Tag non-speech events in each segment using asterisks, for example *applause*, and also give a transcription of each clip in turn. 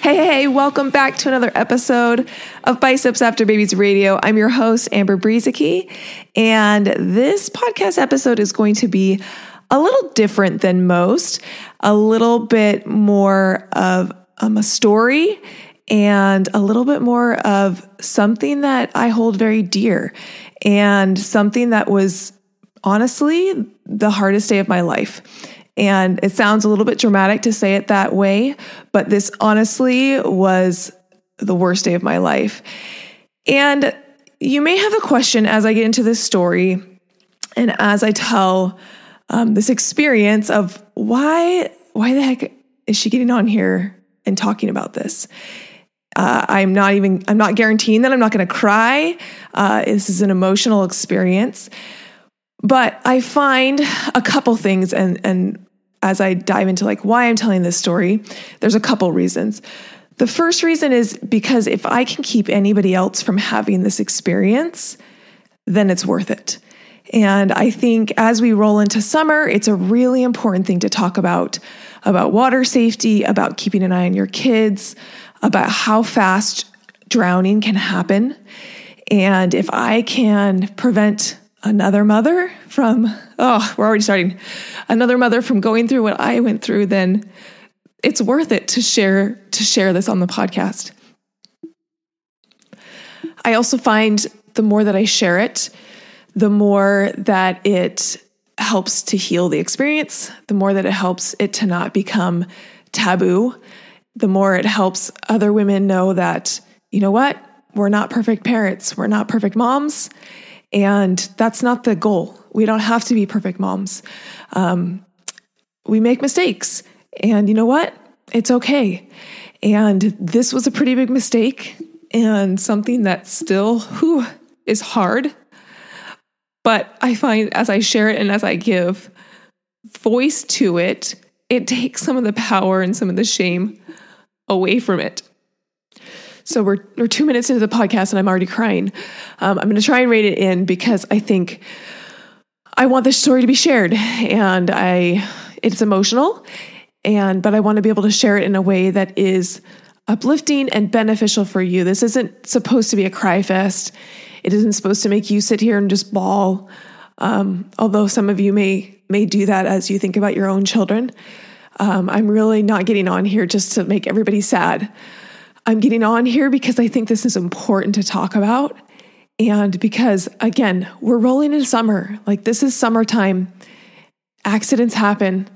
Hey, hey, welcome back to another episode of Biceps After Babies Radio. I'm your host, Amber Brueseke, and this podcast episode is going to be a little different than most, a little bit more of um, a story and a little bit more of something that I hold very dear and something that was honestly the hardest day of my life. And it sounds a little bit dramatic to say it that way, but this honestly was the worst day of my life. And you may have a question as I get into this story and as I tell um, this experience of why why the heck is she getting on here and talking about this? Uh, I'm not even I'm not guaranteeing that I'm not going to cry. Uh, this is an emotional experience, but I find a couple things and and as I dive into like why I'm telling this story, there's a couple reasons. The first reason is because if I can keep anybody else from having this experience, then it's worth it. And I think as we roll into summer, it's a really important thing to talk about about water safety, about keeping an eye on your kids, about how fast drowning can happen. And if I can prevent another mother from, oh, we're already starting, another mother from going through what I went through, then it's worth it to share to share this on the podcast. I also find the more that I share it, the more that it helps to heal the experience, the more that it helps it to not become taboo, the more it helps other women know that, you know what, we're not perfect parents, we're not perfect moms, and that's not the goal. We don't have to be perfect moms. Um, we make mistakes. And you know what? It's okay. And this was a pretty big mistake and something that still whew, is hard. But I find as I share it and as I give voice to it, it takes some of the power and some of the shame away from it. So we're we're two minutes into the podcast and I'm already crying. Um, I'm going to try and rate it in because I think I want this story to be shared, and I it's emotional, and but I want to be able to share it in a way that is uplifting and beneficial for you. This isn't supposed to be a cry fest. It isn't supposed to make you sit here and just bawl. Um, although some of you may may do that as you think about your own children. Um, I'm really not getting on here just to make everybody sad. I'm getting on here because I think this is important to talk about. And because, again, we're rolling into summer. Like, this is summertime. Accidents happen.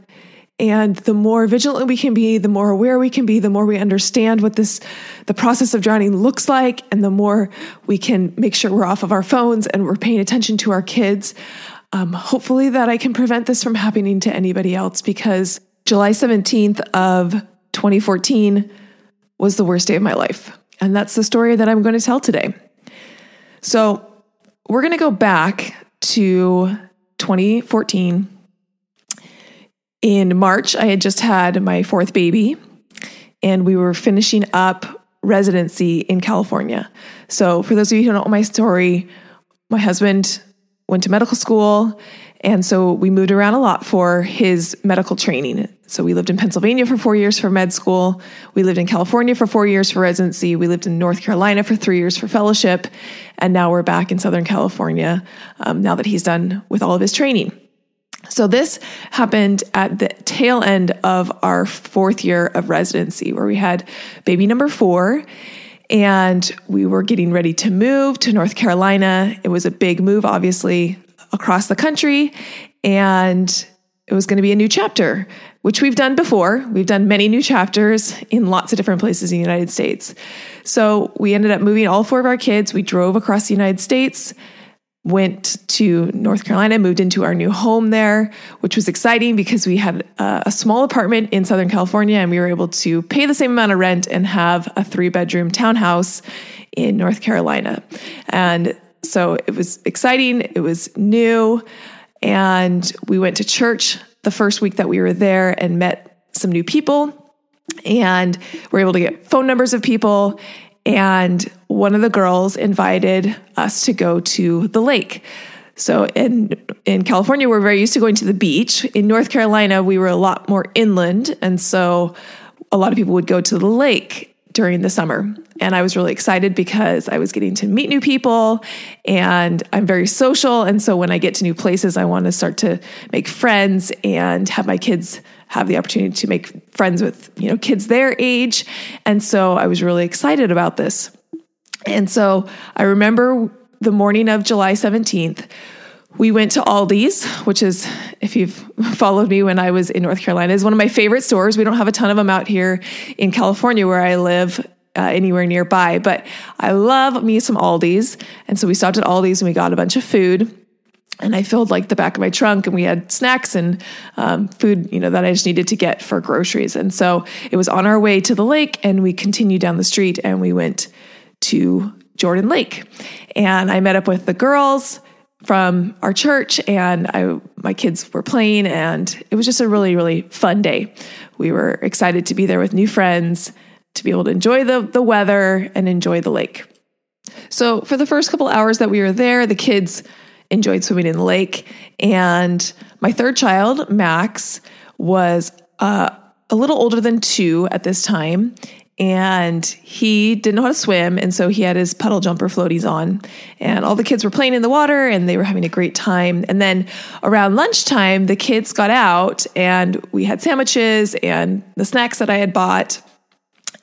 And the more vigilant we can be, the more aware we can be, the more we understand what this, the process of drowning looks like, and the more we can make sure we're off of our phones and we're paying attention to our kids. Um, hopefully, that I can prevent this from happening to anybody else because July 17th of 2014 was the worst day of my life. And that's the story that I'm going to tell today. So, we're going to go back to 2014. In March, I had just had my fourth baby, and we were finishing up residency in California. So, for those of you who don't know my story, my husband went to medical school and so we moved around a lot for his medical training. So we lived in Pennsylvania for four years for med school. We lived in California for four years for residency. We lived in North Carolina for three years for fellowship. And now we're back in Southern California um, now that he's done with all of his training. So this happened at the tail end of our fourth year of residency, where we had baby number four. And we were getting ready to move to North Carolina. It was a big move, obviously across the country. And it was going to be a new chapter, which we've done before. We've done many new chapters in lots of different places in the United States. So we ended up moving all four of our kids. We drove across the United States, went to North Carolina, moved into our new home there, which was exciting because we had a, small apartment in Southern California and we were able to pay the same amount of rent and have a three bedroom townhouse in North Carolina. And so it was exciting, it was new. And we went to church the first week that we were there and met some new people. And we're able to get phone numbers of people. And one of the girls invited us to go to the lake. So in in California, we're very used to going to the beach. In North Carolina, we were a lot more inland, and so a lot of people would go to the lake during the summer. And I was really excited because I was getting to meet new people and I'm very social. And so when I get to new places, I want to start to make friends and have my kids have the opportunity to make friends with, you know, kids their age. And so I was really excited about this. And so I remember the morning of July 17th, we went to Aldi's, which is, if you've followed me when I was in North Carolina, is one of my favorite stores. We don't have a ton of them out here in California where I live, uh, anywhere nearby, but I love me some Aldi's. And so we stopped at Aldi's and we got a bunch of food. And I filled like the back of my trunk, and we had snacks and um, food, you know, that I just needed to get for groceries. And so it was on our way to the lake, and we continued down the street, and we went to Jordan Lake. And I met up with the girls from our church and I my kids were playing and it was just a really really fun day. We were excited to be there with new friends, to be able to enjoy the the weather and enjoy the lake. So for the first couple hours that we were there, the kids enjoyed swimming in the lake and my third child, Max, was uh, a little older than 2 at this time and he didn't know how to swim and so he had his puddle jumper floaties on. And all the kids were playing in the water and they were having a great time. And then around lunchtime the kids got out and we had sandwiches and the snacks that i had bought.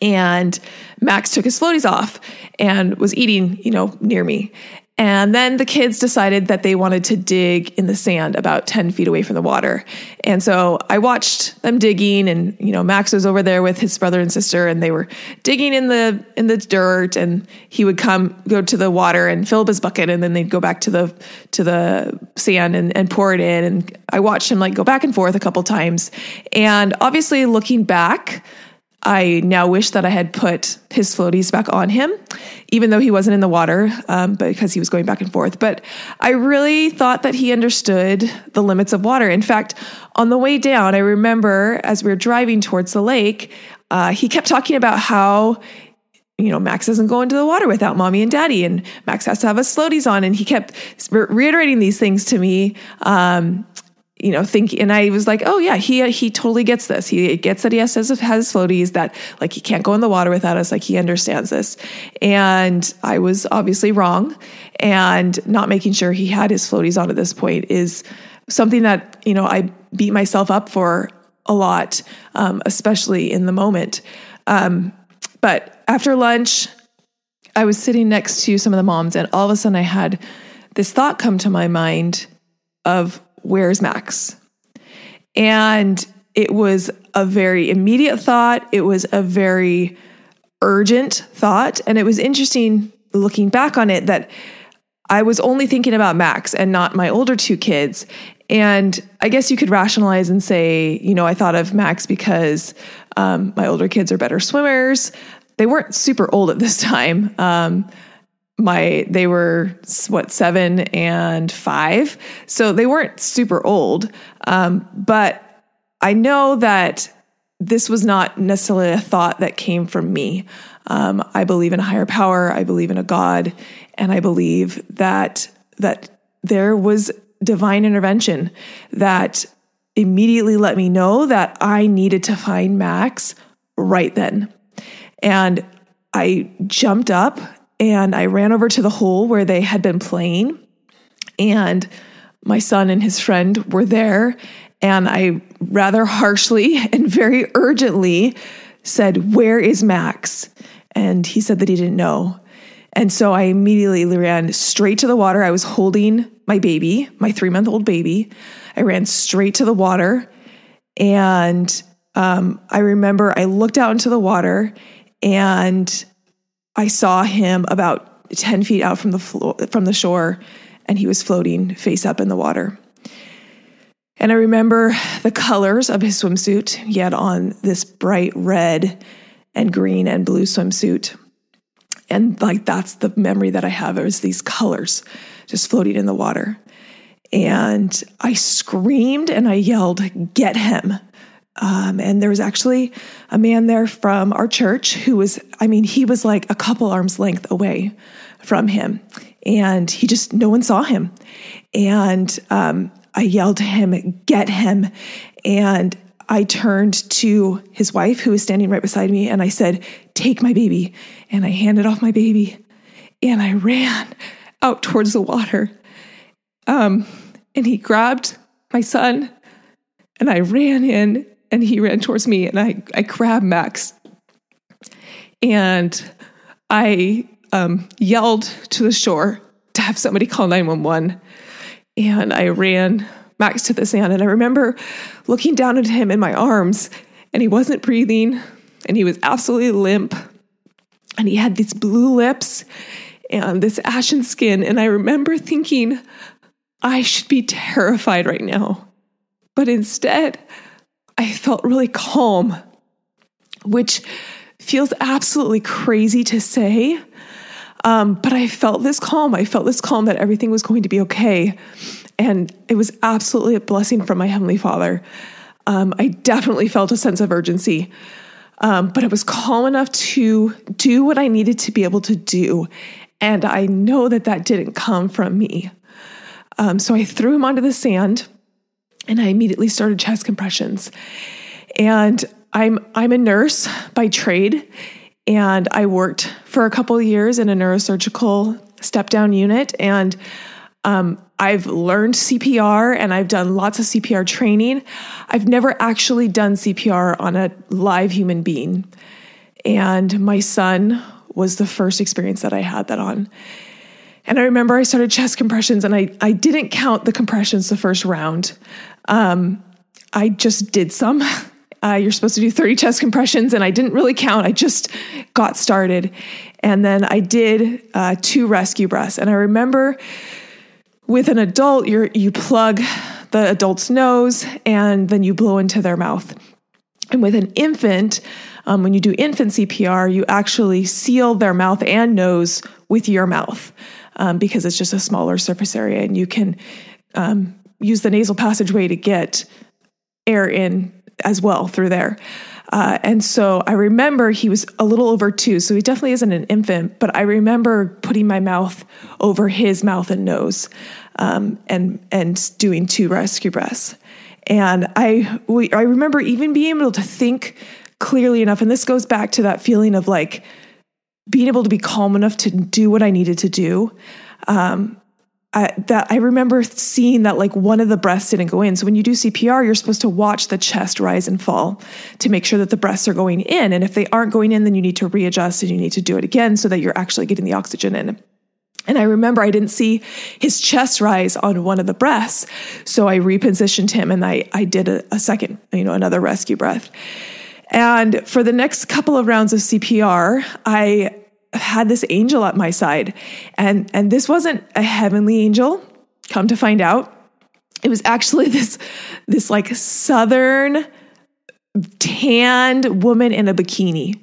And max took his floaties off and was eating you know near me and then the kids decided that they wanted to dig in the sand about 10 feet away from the water. And so I watched them digging and, you know, Max was over there with his brother and sister and they were digging in the, in the dirt and he would come, go to the water and fill up his bucket and then they'd go back to the, to the sand and, and pour it in. And I watched him like go back and forth a couple times. And obviously looking back, I now wish that I had put his floaties back on him, even though he wasn't in the water, um, because he was going back and forth. But I really thought that he understood the limits of water. In fact, on the way down, I remember as we were driving towards the lake, uh, he kept talking about how you know, Max doesn't go into the water without mommy and daddy, and Max has to have his floaties on. And he kept reiterating these things to me um, you know, think, and I was like, oh yeah, he he totally gets this. He gets that he has has has floaties that like he can't go in the water without us. Like he understands this, and I was obviously wrong, and not making sure he had his floaties on at this point is something that you know I beat myself up for a lot, um, especially in the moment. Um, but after lunch, I was sitting next to some of the moms, and all of a sudden I had this thought come to my mind of where's Max? And it was a very immediate thought. It was a very urgent thought. And it was interesting looking back on it that I was only thinking about Max and not my older two kids. And I guess you could rationalize and say, you know, I thought of Max because um, my older kids are better swimmers. They weren't super old at this *laughs* time. Um, my they were what seven and five? So they weren't super old um, but i know that this was not necessarily a thought that came from me. Um, i believe in a higher power i believe in a god and i believe that that there was divine intervention that immediately let me know that i needed to find max right then. And i jumped up and I ran over to the hole where they had been playing. And my son and his friend were there. And I rather harshly *laughs* and very urgently said, Where is Max? And he said that he didn't know. And so I immediately ran straight to the water. I was holding my baby, my three month old baby. I ran straight to the water. And um, I remember I looked out into the water and I saw him about 10 feet out from the floor, from the shore, and he was floating face up in the water. And I remember the colors of his swimsuit. He had on this bright red and green and blue swimsuit. And like that's the memory that I have is these colors just floating in the water. And I screamed and I yelled, Get him. Um, and there was actually a man there from our church who was, I mean, he was like a couple arms length away from him. And he just, no one saw him. And um, I yelled to him, Get him. And I turned to his wife, who was standing right beside me, and I said, Take my baby. And I handed off my baby and I ran out towards the water. Um, and he grabbed my son and I ran in and he ran towards me and I, I grabbed Max and I um, yelled to the shore to have somebody call 911. And I ran Max to the sand. And I remember looking down at him in my arms, and he wasn't breathing, and he was absolutely limp. And he had these blue lips and this ashen skin. And I remember thinking, I should be terrified right now. But instead, I felt really calm, which feels absolutely crazy to say. Um, but I felt this calm. I felt this calm that everything was going to be okay. And it was absolutely a blessing from my Heavenly Father. Um, I definitely felt a sense of urgency, um, but it was calm enough to do what I needed to be able to do. And I know that that didn't come from me. Um, so I threw him onto the sand and I immediately started chest compressions. And I'm I'm a nurse by trade, and I worked for a couple of years in a neurosurgical step down unit. And um, I've learned CPR and I've done lots of CPR training. I've never actually done CPR on a live human being. And my son was the first experience that I had that on. And I remember I started chest compressions and I, I didn't count the compressions the first round. Um, I just did some. *laughs* Uh, you're supposed to do 30 chest compressions, and I didn't really count. I just got started. And then I did uh, two rescue breaths. And I remember with an adult, you you plug the adult's nose and then you blow into their mouth. And with an infant, um, when you do infant CPR, you actually seal their mouth and nose with your mouth um, because it's just a smaller surface area, and you can um, use the nasal passageway to get air in as well through there. Uh, and so I remember he was a little over two, so he definitely isn't an infant, but I remember putting my mouth over his mouth and nose um, and, and doing two rescue breaths. And I, we, I remember even being able to think clearly enough. And this goes back to that feeling of like being able to be calm enough to do what I needed to do. Um, I, that I remember seeing that like one of the breaths didn't go in. So when you do CPR, you're supposed to watch the chest rise and fall to make sure that the breaths are going in. And if they aren't going in, then you need to readjust and you need to do it again so that you're actually getting the oxygen in. And I remember I didn't see his chest rise on one of the breaths. So I repositioned him and I, I did a, a second, you know, another rescue breath. And for the next couple of rounds of CPR, I had this angel at my side. And and this wasn't a heavenly angel, come to find out. It was actually *laughs* this this like southern tanned woman in a bikini.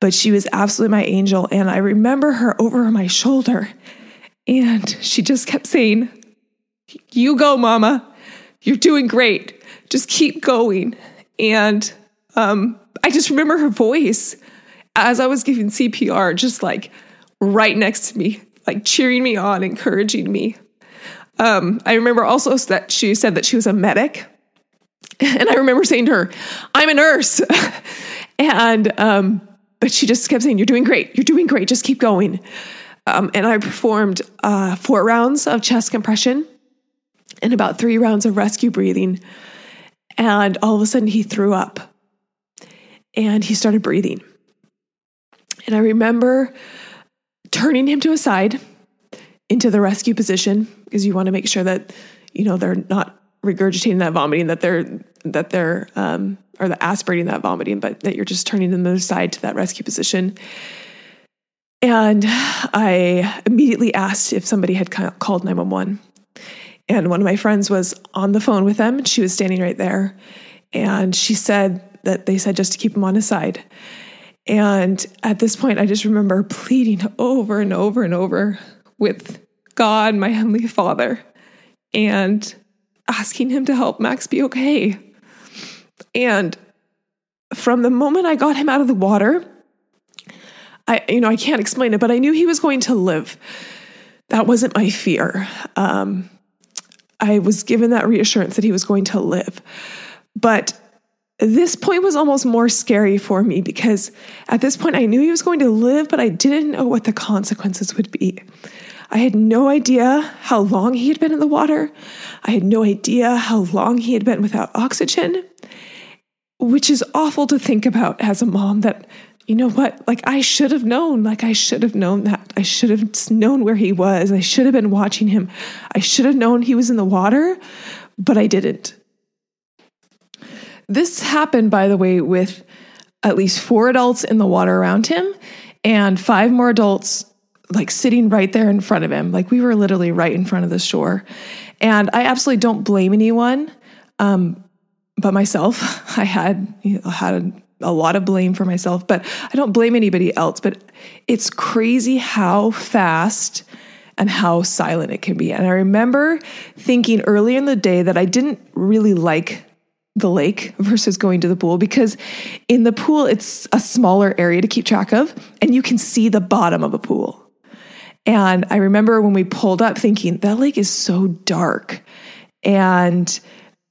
But she was absolutely my angel and I remember her over my shoulder and she just kept saying, "You go, mama. You're doing great. Just keep going." And um, I just remember her voice as I was giving CPR, just like right next to me, like cheering me on, encouraging me. Um, I remember also that she said that she was a medic. *laughs* And I remember saying to her, I'm a nurse. *laughs* and, um, but she just kept saying, You're doing great. You're doing great. Just keep going. Um, and I performed uh, four rounds of chest compression and about three rounds of rescue breathing. And all of a sudden, he threw up and he started breathing. And I remember turning him to a side into the rescue position because you want to make sure that, you know, they're not regurgitating that vomiting that they're that they're um, or the aspirating that vomiting, but that you're just turning them to the side to that rescue position. And I immediately asked if somebody had called 911. And one of my friends was on the phone with them. and She was standing right there. And she said that they said just to keep him on his side. And at this point, I just remember pleading over and over and over with God, my Heavenly Father, and asking Him to help Max be okay. And from the moment I got him out of the water, I, you know, I can't explain it, but I knew he was going to live. That wasn't my fear. Um, I was given that reassurance that he was going to live. But this point was almost more scary for me because at this point I knew he was going to live, but I didn't know what the consequences would be. I had no idea how long he had been in the water. I had no idea how long he had been without oxygen, which is awful to think about as a mom that, you know what, like I should have known, like I should have known that. I should have known where he was. I should have been watching him. I should have known he was in the water, but I didn't. This happened, by the way, with at least four adults in the water around him and five more adults like sitting right there in front of him. Like we were literally right in front of the shore. And I absolutely don't blame anyone um, but myself. *laughs* I had you know, had a lot of blame for myself, but I don't blame anybody else. But it's crazy how fast and how silent it can be. And I remember thinking earlier in the day that I didn't really like the lake versus going to the pool because in the pool it's a smaller area to keep track of and you can see the bottom of a pool. And I remember when we pulled up thinking that lake is so dark and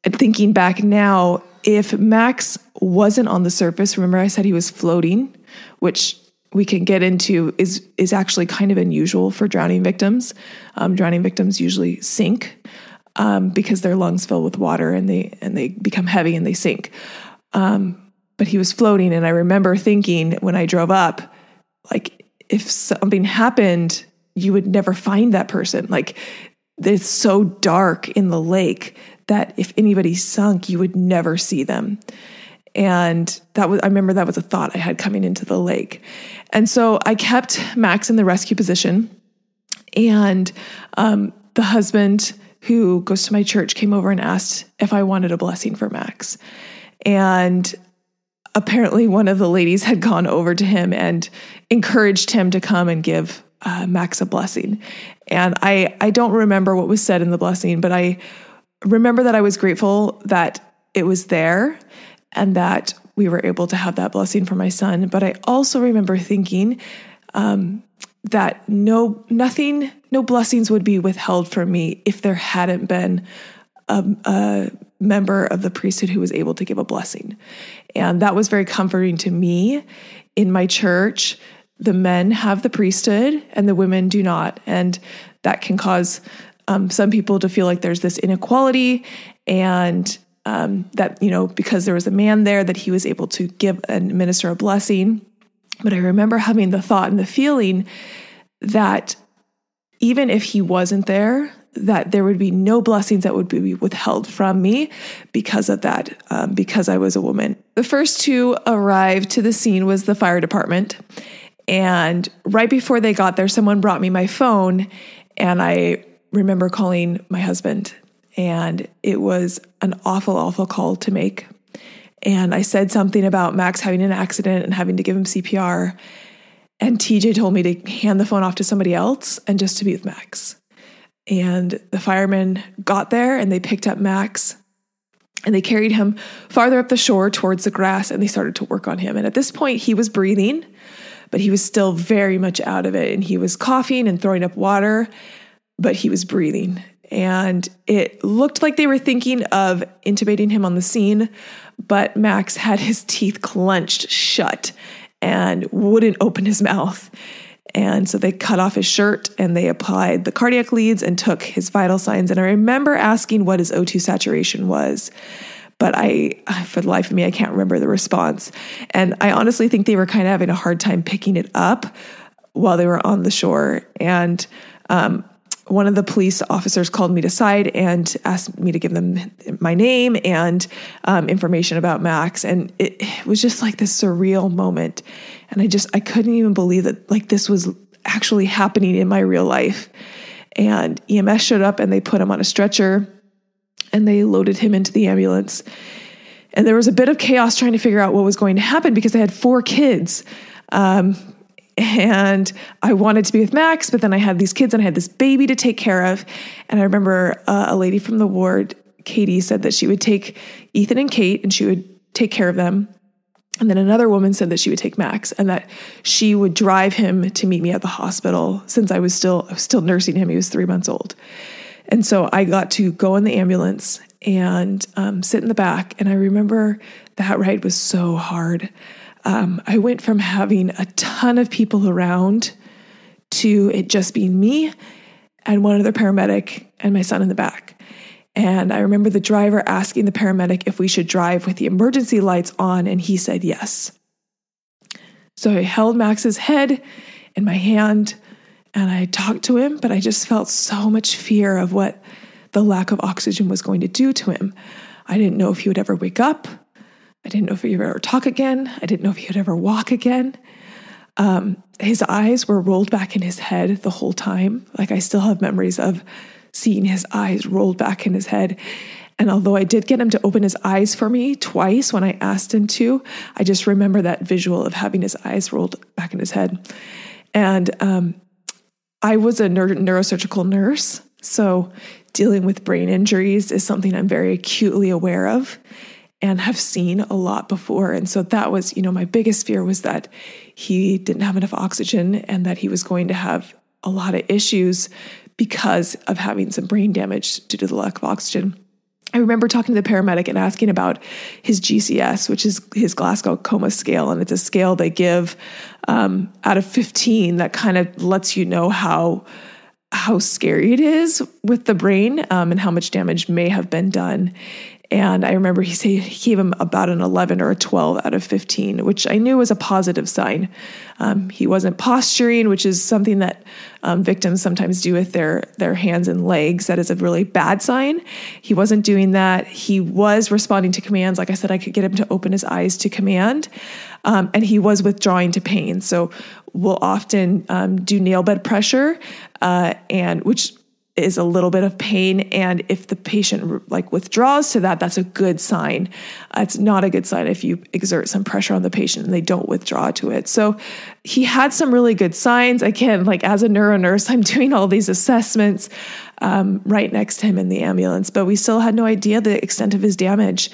thinking back now if Max wasn't on the surface remember I said he was floating which we can get into is is actually kind of unusual for drowning victims. Um, drowning victims usually sink um, because their lungs fill with water and they and they become heavy and they sink. Um, but he was floating, and I remember thinking when I drove up, like if something happened, you would never find that person. Like it's so dark in the lake that if anybody sunk, you would never see them. And that was, I remember that was a thought I had coming into the lake. And so I kept Max in the rescue position. And um, the husband who goes to my church came over and asked if I wanted a blessing for Max. And apparently, one of the ladies had gone over to him and encouraged him to come and give uh, Max a blessing. And I, I don't remember what was said in the blessing, but I remember that I was grateful that it was there and that we were able to have that blessing for my son. But I also remember thinking um, that no, nothing no blessings would be withheld from me if there hadn't been a, a member of the priesthood who was able to give a blessing. And that was very comforting to me in my church. The men have the priesthood and the women do not. And that can cause um, some people to feel like there's this inequality and um, that, you know, because there was a man there, that he was able to give and minister a blessing. But I remember having the thought and the feeling that even if he wasn't there, that there would be no blessings that would be withheld from me because of that, um, because I was a woman. The first to arrive to the scene was the fire department. And right before they got there, someone brought me my phone. And I remember calling my husband. And it was an awful, awful call to make. And I said something about Max having an accident and having to give him CPR. And TJ told me to hand the phone off to somebody else and just to be with Max. And the firemen got there and they picked up Max and they carried him farther up the shore towards the grass and they started to work on him. And at this point, he was breathing, but he was still very much out of it. And he was coughing and throwing up water, but he was breathing. And it looked like they were thinking of intubating him on the scene, but Max had his teeth clenched shut and wouldn't open his mouth. And so they cut off his shirt and they applied the cardiac leads and took his vital signs. And I remember asking what his O2 saturation was, but I, for the life of me, I can't remember the response. And I honestly think they were kind of having a hard time picking it up while they were on the shore. And um, one of the police officers called me to side and asked me to give them my name and um, information about Max. And it, it was just like this surreal moment. And I just, I couldn't even believe that like this was actually happening in my real life. And EMS showed up and they put him on a stretcher and they loaded him into the ambulance. And there was a bit of chaos trying to figure out what was going to happen because I had four kids. Um, and I wanted to be with Max, but then I had these kids and I had this baby to take care of. And I remember uh, a lady from the ward, Katie, said that she would take Ethan and Kate and she would take care of them. And then another woman said that she would take Max and that she would drive him to meet me at the hospital since I was still I was still nursing him. He was three months old. And so I got to go in the ambulance and um, sit in the back. And I remember that ride was so hard. Um, I went from having a ton of people around to it just being me and one other paramedic and my son in the back. And I remember the driver asking the paramedic if we should drive with the emergency lights on, and he said yes. So I held Max's head in my hand and I talked to him, but I just felt so much fear of what the lack of oxygen was going to do to him. I didn't know if he would ever wake up. I didn't know if he would ever talk again. I didn't know if he would ever walk again. Um, his eyes were rolled back in his head the whole time. Like I still have memories of seeing his eyes rolled back in his head. And although I did get him to open his eyes for me twice when I asked him to, I just remember that visual of having his eyes rolled back in his head. And um, I was a neuro- neurosurgical nurse. So dealing with brain injuries is something I'm very acutely aware of and have seen a lot before. And so that was, you know, my biggest fear was that he didn't have enough oxygen and that he was going to have a lot of issues because of having some brain damage due to the lack of oxygen. I remember talking to the paramedic and asking about his GCS, which is his Glasgow Coma Scale, and it's a scale they give um, out of 15 that kind of lets you know how how scary it is with the brain um, and how much damage may have been done. And I remember he said he gave him about an 11 or a 12 out of 15, which I knew was a positive sign. Um, he wasn't posturing, which is something that um, victims sometimes do with their their hands and legs. That is a really bad sign. He wasn't doing that. He was responding to commands. Like I said, I could get him to open his eyes to command, um, and he was withdrawing to pain. So we'll often um, do nail bed pressure, uh, and which is a little bit of pain and if the patient like withdraws to that that's a good sign. It's not a good sign if you exert some pressure on the patient and they don't withdraw to it. So he had some really good signs. Again like as a neuro nurse i'm *laughs* doing all these assessments um, right next to him in the ambulance but we still had no idea the extent of his damage.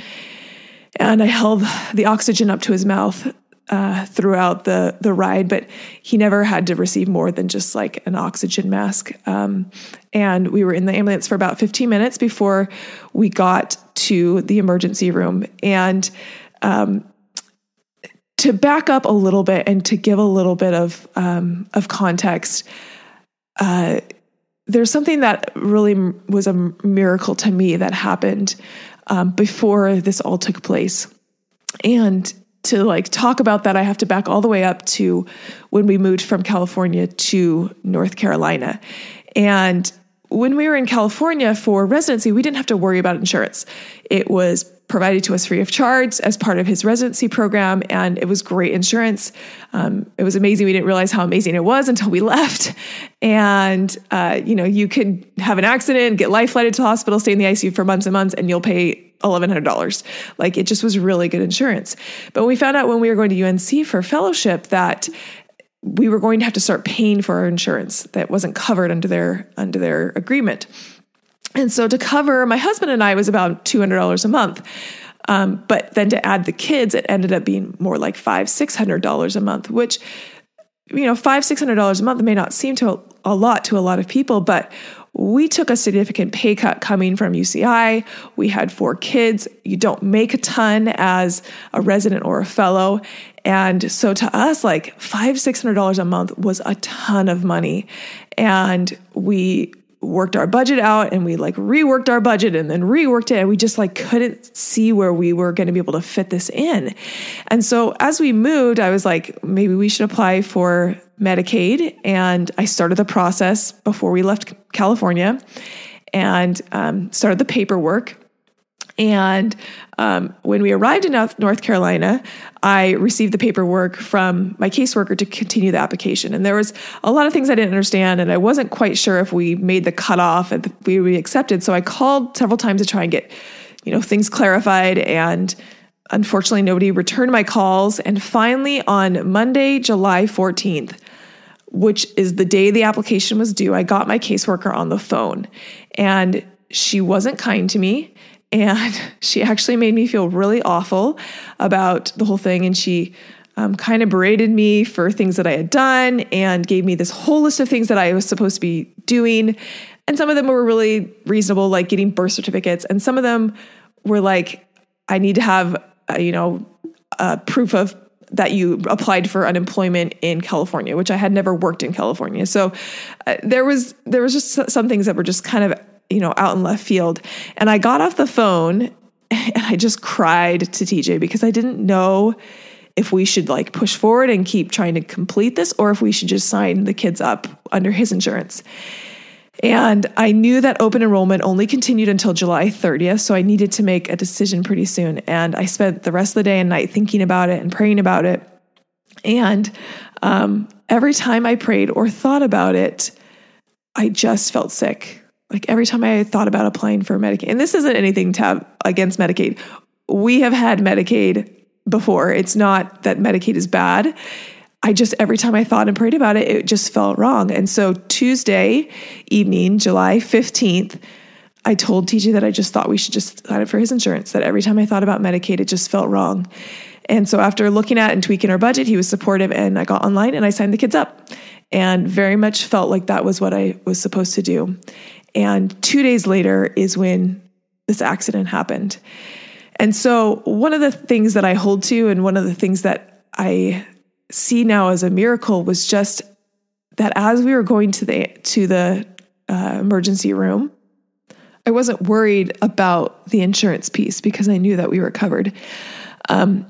And I held the oxygen up to his mouth uh, throughout the the ride, but he never had to receive more than just like an oxygen mask. Um, and we were in the ambulance for about 15 minutes before we got to the emergency room. And um, to back up a little bit and to give a little bit of um, of context, uh, there's something that really was a miracle to me that happened um, before this all took place. And to like talk about that, I have to back all the way up to when we moved from California to North Carolina. And when we were in California for residency, we didn't have to worry about insurance. It was provided to us free of charge as part of his residency program, and it was great insurance. Um, it was amazing. We didn't realize how amazing it was until we *laughs* left. And uh, you know, you could have an accident, get life flighted to the hospital, stay in the ICU for months and months, and you'll pay $1,100. Like it just was really good insurance. But we found out when we were going to UNC for fellowship that we were going to have to start paying for our insurance that wasn't covered under their under their agreement. And so to cover my husband and I was about $200 a month. Um, but then to add the kids, it ended up being more like five, six hundred dollars a month, which you know, five, six hundred dollars a month may not seem to a, a lot to a lot of people, but we took a significant pay cut coming from UCI. We had four kids. You don't make a ton as a resident or a fellow. And so to us, like five, six hundred dollars a month was a ton of money. And we worked our budget out and we like reworked our budget and then reworked it and we just like couldn't see where we were going to be able to fit this in. And so as we moved, I was like maybe we should apply for Medicaid, and I started the process before we left California and um, started the paperwork. And um, when we arrived in North Carolina, I received the paperwork from my caseworker to continue the application. And there was a lot of things I didn't understand, and I wasn't quite sure if we made the cutoff and we would be accepted. So I called several times to try and get, you know, things clarified. And unfortunately, nobody returned my calls. And finally, on Monday, July 14th, which is the day the application was due, I got my caseworker on the phone, and she wasn't kind to me and *laughs* she actually made me feel really awful about the whole thing. And she um, kind of berated me for things that I had done and gave me this whole list of things that I was supposed to be doing. And some of them were really reasonable, like getting birth certificates. And some of them were like, I need to have, uh, you know, proof of that you applied for unemployment in California, which I had never worked in California. So uh, there was there was just some things that were just kind of you know, out in left field. And I got off the phone *laughs* and I just cried to TJ because I didn't know if we should like push forward and keep trying to complete this or if we should just sign the kids up under his insurance. And I knew that open enrollment only continued until July 30th, so I needed to make a decision pretty soon. And I spent the rest of the day and night thinking about it and praying about it. And um, every time I prayed or thought about it, I just felt sick. Like every time I thought about applying for Medicaid, and this isn't anything to have against Medicaid. We have had Medicaid before. It's not that Medicaid is bad. I just, every time I thought and prayed about it, it just felt wrong. And so Tuesday evening, July 15th, I told TJ that I just thought we should just sign up for his insurance, that every time I thought about Medicaid, it just felt wrong. And so after looking at and tweaking our budget, he was supportive and I got online and I signed the kids up and very much felt like that was what I was supposed to do. And two days later is when this accident happened. And so, one of the things that I hold to, and one of the things that I see now as a miracle, was just that as we were going to the to the uh, emergency room, I wasn't worried about the insurance piece because I knew that we were covered. Um,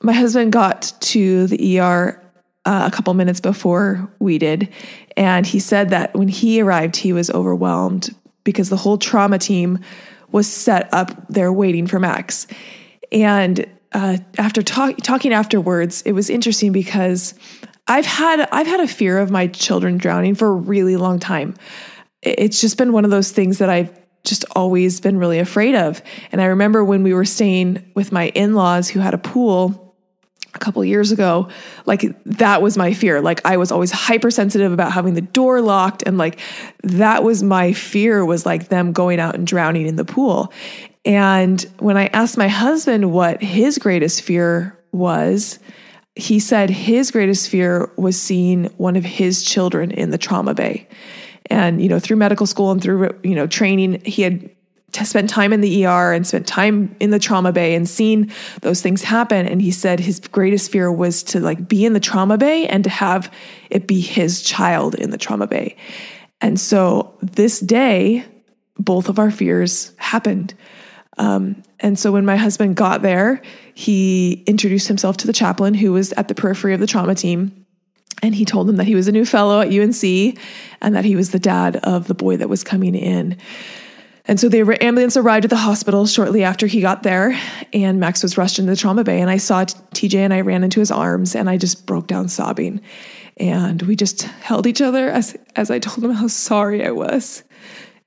my husband got to the ER uh, a couple minutes before we did. And he said that when he arrived, he was overwhelmed because the whole trauma team was set up there waiting for Max. And uh, after talk, talking afterwards, it was interesting because I've had I've had a fear of my children drowning for a really long time. It's just been one of those things that I've just always been really afraid of. And I remember when we were staying with my in-laws who had a pool a couple years ago, like that was my fear. Like I was always hypersensitive about having the door locked and like that was my fear was like them going out and drowning in the pool. And when I asked my husband what his greatest fear was, he said his greatest fear was seeing one of his children in the trauma bay. And you know, through medical school and through you know training, he had to spend time in the ER and spent time in the trauma bay and seen those things happen. And he said his greatest fear was to like be in the trauma bay and to have it be his child in the trauma bay. And so this day, both of our fears happened. Um, and so when my husband got there, he introduced himself to the chaplain who was at the periphery of the trauma team. And he told him that he was a new fellow at UNC and that he was the dad of the boy that was coming in. And so the ambulance arrived at the hospital shortly after he got there, and Max was rushed into the trauma bay. And I saw TJ and I ran into his arms, and I just broke down sobbing. And we just held each other as, as I told him how sorry I was.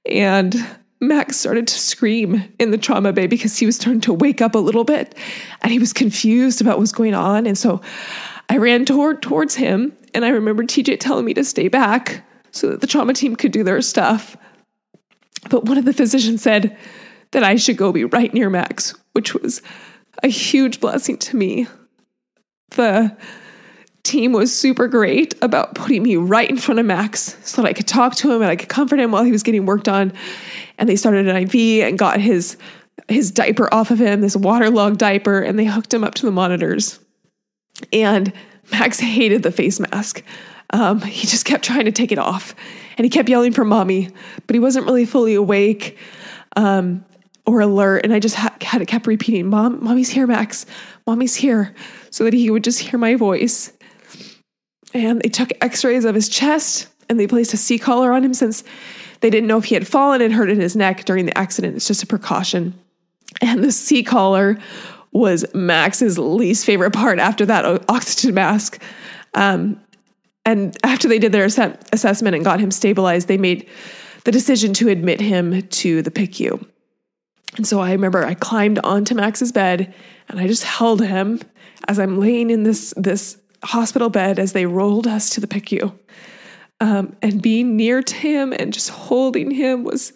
And Max started to scream in the trauma bay because he was starting to wake up a little bit and he was confused about what was going on. And so I ran toward, towards him, and I remember TJ telling me to stay back so that the trauma team could do their stuff. But one of the physicians said that I should go be right near Max, which was a huge blessing to me. The team was super great about putting me right in front of Max so that I could talk to him and I could comfort him while he was getting worked on. And they started an IV and got his his diaper off of him, this waterlogged diaper, and they hooked him up to the monitors. And Max hated the face mask. Um, *laughs* he just kept trying to take it off and he kept yelling for mommy, but he wasn't really fully awake um, or alert. And I just ha- had kept repeating, "Mom, mommy's here, Max. Mommy's here," so that he would just hear my voice. and they took x rays of his chest and they placed a C collar on him since they didn't know if he had fallen and hurt his neck during the accident. It's just a precaution. And the C collar was Max's least favorite part after that oxygen mask. Um, and after they did their ass- assessment and got him stabilized, they made the decision to admit him to the PICU. And so I remember I climbed onto Max's bed and I just held him as I'm laying in this this hospital bed as they rolled us to the PICU. Um, and being near to him and just holding him was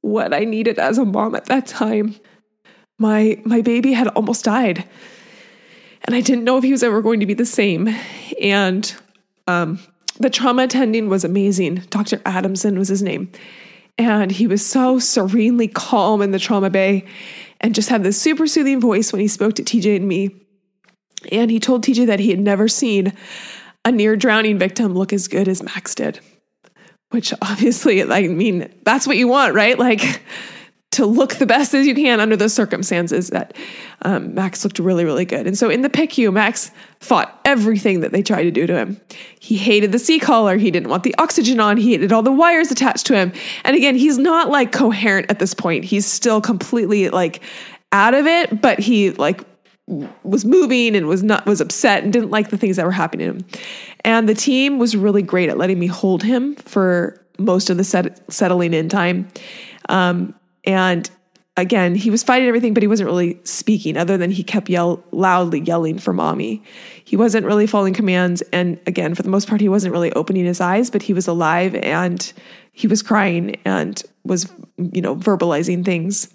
what I needed as a mom at that time. My my baby had almost died, and I didn't know if he was ever going to be the same. And um, the trauma attending was amazing. Dr. Adamson was his name. And he was so serenely calm in the trauma bay and just had this super soothing voice when he spoke to TJ and me. And he told TJ that he had never seen a near drowning victim look as good as Max did. Which obviously, I mean, that's what you want, right? Like, to look the best as you can under those circumstances that um, Max looked really, really good. And so in the PICU, Max fought everything that they tried to do to him. He hated the C-collar. He didn't want the oxygen on. He hated all the wires attached to him. And again, he's not like coherent at this point. He's still completely like out of it, but he like was moving and was not was upset and didn't like the things that were happening to him. And the team was really great at letting me hold him for most of the set, settling in time. Um, and again, he was fighting everything, but he wasn't really speaking other than he kept yell loudly yelling for mommy. He wasn't really following commands. And again, for the most part, he wasn't really opening his eyes, but he was alive and he was crying and was, you know, verbalizing things.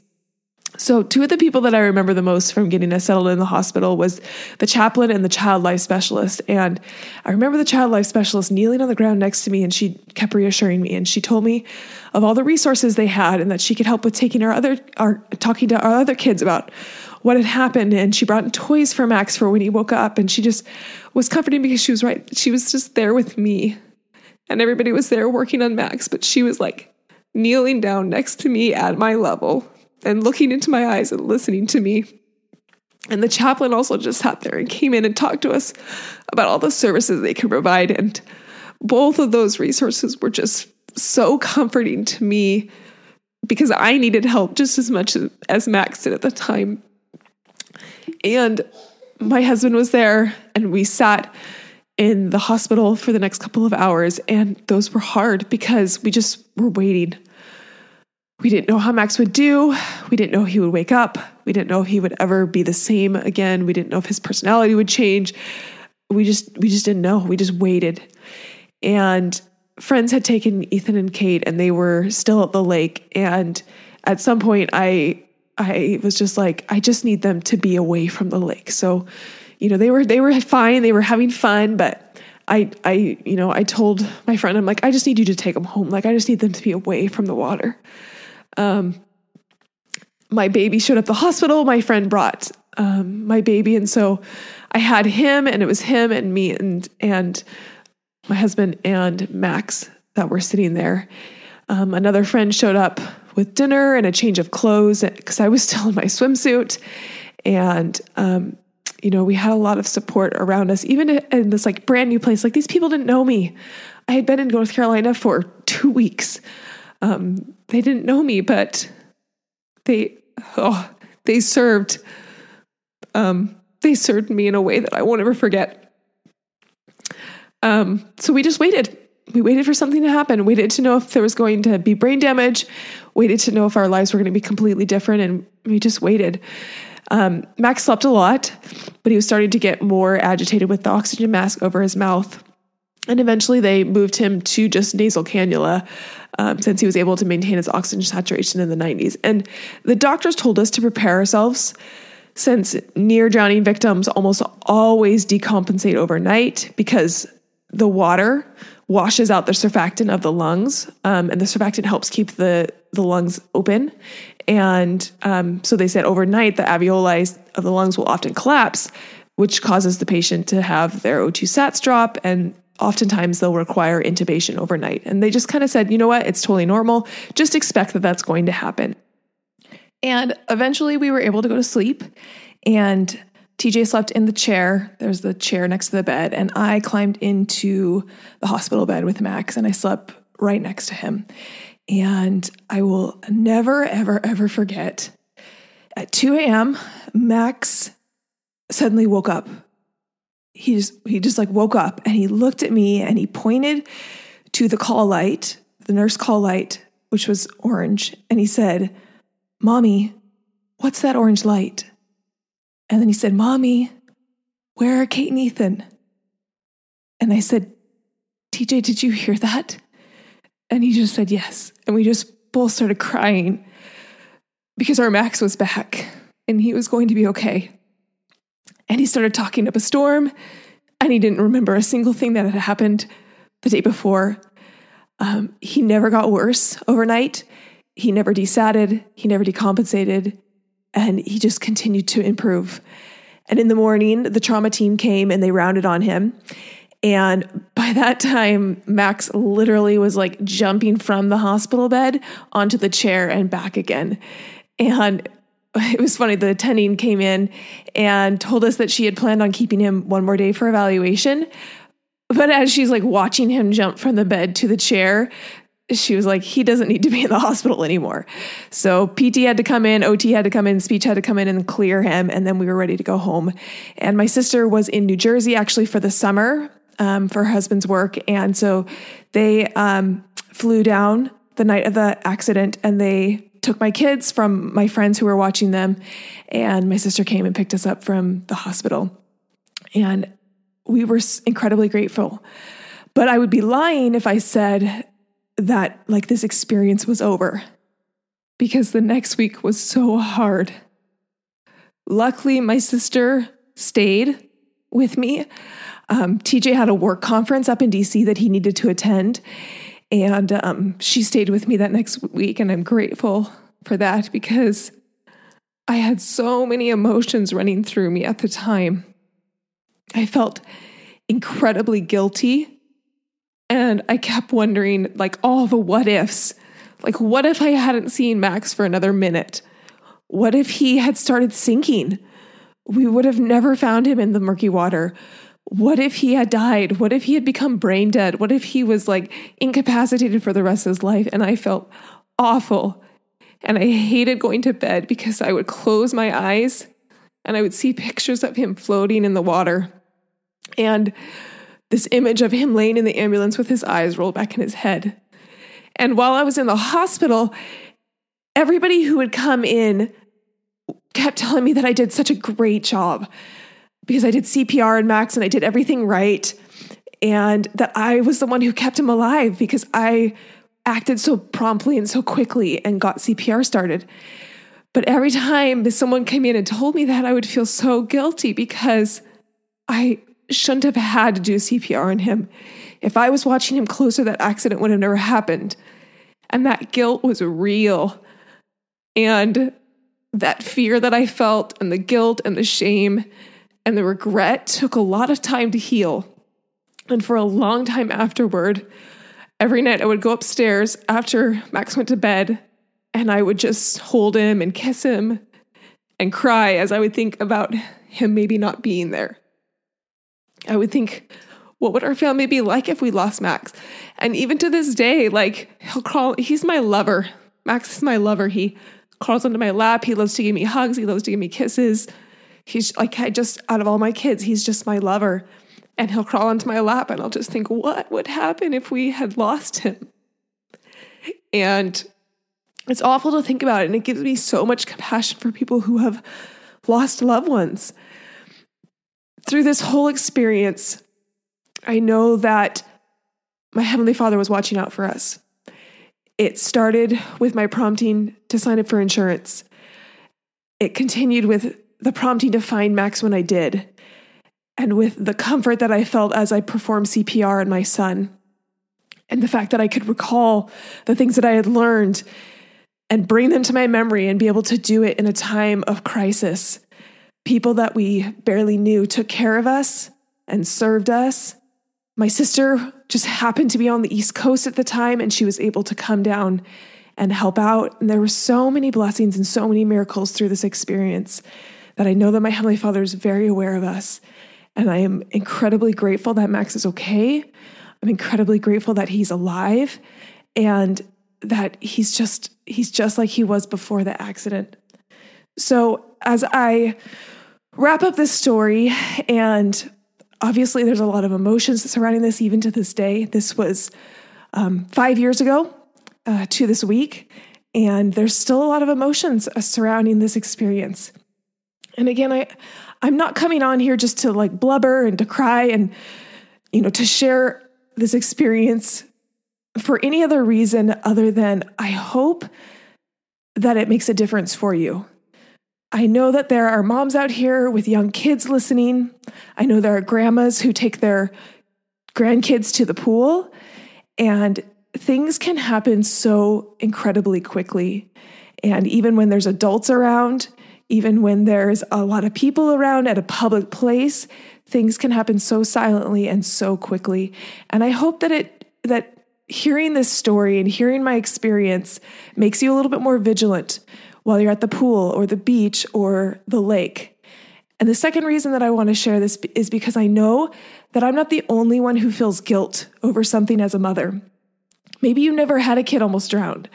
So, two of the people that I remember the most from getting us settled in the hospital was the chaplain and the child life specialist. And I remember the child life specialist kneeling on the ground next to me, and she kept reassuring me. And she told me of all the resources they had, and that she could help with taking our other, our talking to our other kids about what had happened. And she brought toys for Max for when he woke up. And she just was comforting because she was right. She was just there with me, and everybody was there working on Max, but she was like kneeling down next to me at my level and looking into my eyes and listening to me. And the chaplain also just sat there and came in and talked to us about all the services they could provide. And both of those resources were just so comforting to me because I needed help just as much as Max did at the time. And my husband was there, and we sat in the hospital for the next couple of hours. And those were hard because we just were waiting we didn't know how Max would do. We didn't know he would wake up. We didn't know if he would ever be the same again. We didn't know if his personality would change. We just we just didn't know. We just waited. And friends had taken Ethan and Kate and they were still at the lake and at some point I I was just like I just need them to be away from the lake. So, you know, they were they were fine, they were having fun, but I I you know, I told my friend I'm like I just need you to take them home. Like I just need them to be away from the water. Um, my baby showed up the hospital. My friend brought um, my baby, and so I had him, and it was him and me and and my husband and Max that were sitting there. Um, another friend showed up with dinner and a change of clothes because I was *laughs* still in my swimsuit, and um, you know we had a lot of support around us, even in this like brand new place. Like these people didn't know me. I had been in North Carolina for two weeks. Um, they didn't know me, but they oh they served um, they served me in a way that I won't ever forget. Um, so we just waited. We waited for something to happen. Waited to know if there was going to be brain damage. Waited to know if our lives were going to be completely different, and we just waited. Um, Max slept a lot, but he was starting to get more agitated with the oxygen mask over his mouth. And eventually they moved him to just nasal cannula um, since he was able to maintain his oxygen saturation in the 90s. And the doctors told us to prepare ourselves since near drowning victims almost always decompensate overnight because the water washes out the surfactant of the lungs, um, and the surfactant helps keep the, the lungs open. And um, so they said overnight, the alveoli of the lungs will often collapse, which causes the patient to have their O2 sats drop and oftentimes they'll require intubation overnight. And they just kind of said, you know what, it's totally normal. Just expect that that's going to happen. And eventually we were able to go to sleep. And TJ slept in the chair. There's the chair next to the bed, and I climbed into the hospital bed with Max and I slept right next to him. And I will never, ever, ever forget at 2 a.m., Max suddenly woke up. He just, he just like woke up and he looked at me and he pointed to the call light, the nurse call light, which was orange. And he said, Mommy, what's that orange light? And then he said, Mommy, where are Kate and Ethan? And I said, TJ, did you hear that? And he just said yes. And we just both started crying because our Max was back and he was going to be okay. And he started talking up a storm and he didn't remember a single thing that had happened the day before. Um, he never got worse overnight. He never desatted. He never decompensated. And he just continued to improve. And in the morning, the trauma team came and they rounded on him. And by that time, Max literally was like jumping from the hospital bed onto the chair and back again. And *laughs* it was funny. The attending came in and told us that she had planned on keeping him one more day for evaluation. But as she's like watching him jump from the bed to the chair, she was like, he doesn't need to be in the *laughs* hospital anymore. So PT had to come in, OT had to come in, speech had to come in and clear him. And then we were ready to go home. And my sister was in New Jersey actually for the summer um, for her husband's work. And so they um, flew down the night of the accident and they took my kids from my friends who were watching them. And my sister came and picked us up from the hospital. And we were incredibly grateful. But I would be lying if I said that like this experience was over because the next week was so hard. Luckily, my sister stayed with me. Um, TJ had a work conference up in DC that he needed to attend. And um, she stayed with me that next week. And I'm grateful for that because I had so many emotions running through me at the time. I felt incredibly guilty and I kept wondering, like, all the what ifs. Like, what if I hadn't seen Max for another minute? What if he had started sinking? We would have never found him in the murky water. What if he had died? What if he had become brain dead? What if he was like incapacitated for the rest of his life? And I felt awful. And I hated going to bed because I would close my eyes and I would see pictures of him floating in the water. And this image of him laying in the ambulance with his eyes rolled back in his head. And while I was in the hospital, everybody who would come in kept telling me that I did such a great job because I did CPR and Max and I did everything right. And that I was the one who kept him alive because I acted so promptly and so quickly and got CPR started. But every time someone came in and told me that, I would feel so guilty because I shouldn't have had to do CPR on him. If I was watching him closer, that accident would have never happened. And that guilt was real. And that fear that I felt, and the guilt and the shame and the regret took a lot of time to heal. And for a long time afterward, every night I would go upstairs after Max went to bed and I would just hold him and kiss him and cry as I would think about him maybe not being there. I would think, what would our family be like if we lost Max? And even to this day, like he'll crawl, he's my lover. Max is my lover. He crawls onto my lap. He loves to give me hugs. He loves to give me kisses. He's like, I just, out of all my kids, he's just my lover. And he'll crawl onto my lap, and I'll just think, what would happen if we had lost him? And it's awful to think about it. And it gives me so much compassion for people who have lost loved ones through this whole experience, I know that my Heavenly Father was watching out for us. It started with my prompting to sign up for insurance. It continued with the prompting to find Max when I did, and with the comfort that I felt as I performed CPR on my son, and the fact that I could recall the things that I had learned and bring them to my memory and be able to do it in a time of crisis people that we barely knew took care of us and served us. My sister just happened to be on the East Coast at the time, and she was able to come down and help out. And there were so many blessings and so many miracles through this experience that I know that my Heavenly Father is very aware of us. And I am incredibly grateful that Max is okay. I'm incredibly grateful that he's alive and that he's just he's just like he was before the accident. So as I wrap up this story and obviously there's a lot of emotions surrounding this even to this day. This was um, five years ago uh, to this week, and there's still a lot of emotions surrounding this experience. And again, I I'm not coming on here just to like blubber and to cry and you know to share this experience for any other reason other than I hope that it makes a difference for you. I know that there are moms out here with young kids listening. I know there are grandmas who take their grandkids to the pool, and things can happen so incredibly quickly. And even when there's adults around, even when there's a lot of people around at a public place, things can happen so silently and so quickly. And I hope that it that hearing this story and hearing my experience makes you a little bit more vigilant while you're at the pool or the beach or the lake. And the second reason that I want to share this is because I know that I'm not the only one who feels guilt over something as a mother. Maybe you never had a kid almost drowned,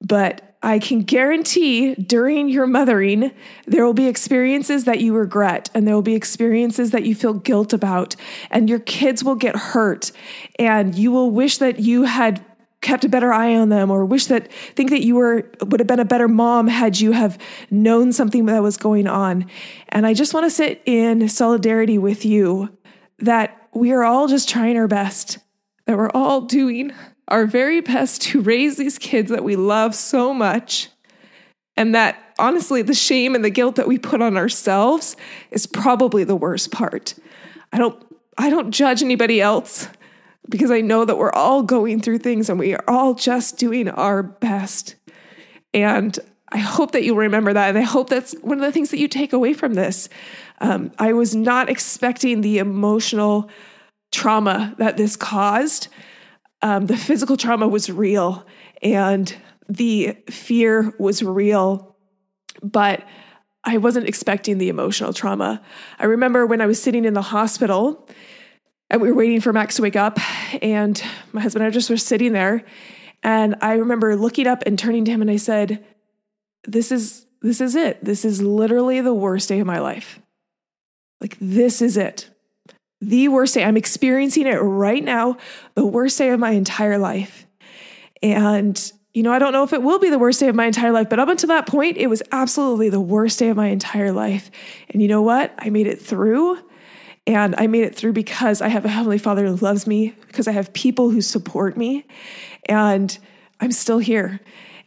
but I can guarantee during your mothering, there will be experiences that you regret and there will be experiences that you feel guilt about, and your kids will get hurt, and you will wish that you had kept a better eye on them or wish that think that you were would have been a better mom had you have known something that was going on. And i just want to sit in solidarity with you that we are all just trying our best that we're all doing our very best to raise these kids that we love so much. And that honestly, the shame and the guilt that we put on ourselves is probably the worst part. I don't I don't judge anybody else because I know that we're all going through things and we are all just doing our best. And I hope that you'll remember that. And I hope that's one of the things that you take away from this. Um, I was not expecting the emotional trauma that this caused um, the physical trauma was real and the fear was real, but I wasn't expecting the emotional trauma. I remember when I was sitting in the hospital and we were waiting for Max to wake up, and my husband and I just were sitting there. And I remember looking up and turning to him and I said, This is this is it. This is literally the worst day of my life. Like, this is it the worst day. I'm experiencing it right now, the worst day of my entire life. And, you know, I don't know if it will be the worst day of my entire life, but up until that point, it was absolutely the worst day of my entire life. And you know what? I made it through. And I made it through because I have a Heavenly Father who loves me, because I have people who support me. And I'm still here.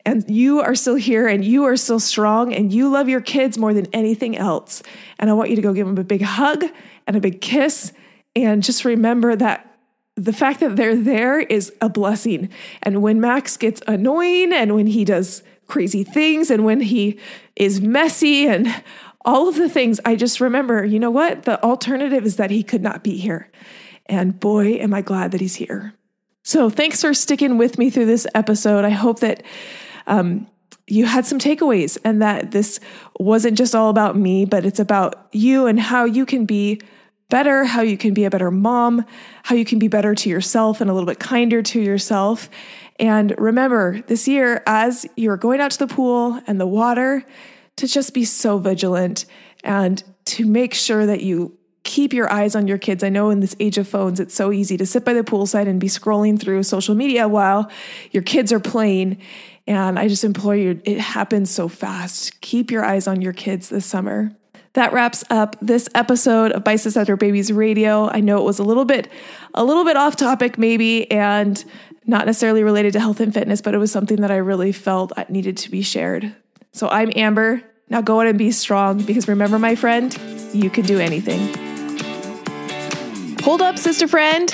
And you are still here and you are still strong and you love your kids more than anything else. And I want you to go give them a big hug and a big kiss and just remember that the fact that they're there is a blessing. And when Max gets annoying and when he does crazy things and when he is messy and all of the things, I just remember, you know what? The alternative is that he could not be here. And boy, am I glad that he's here. So thanks for sticking with me through this episode. I hope that um, you had some takeaways and that this wasn't just all about me, but it's about you and how you can be better, how you can be a better mom, how you can be better to yourself and a little bit kinder to yourself. And remember this year, as you're going out to the pool and the water, to just be so vigilant and to make sure that you keep your eyes on your kids. I know in this age of phones, it's so easy to sit by the poolside and be scrolling through social media while your kids are playing. And I just implore you, it happens so fast. Keep your eyes on your kids this summer that wraps up this episode of Biceps After Babies Radio. I know it was a little bit, a little bit off topic, maybe, and not necessarily related to health and fitness, but it was something that I really felt needed to be shared. So I'm Amber. Now go out and be strong because remember, my friend, you can do anything. Hold up, sister friend.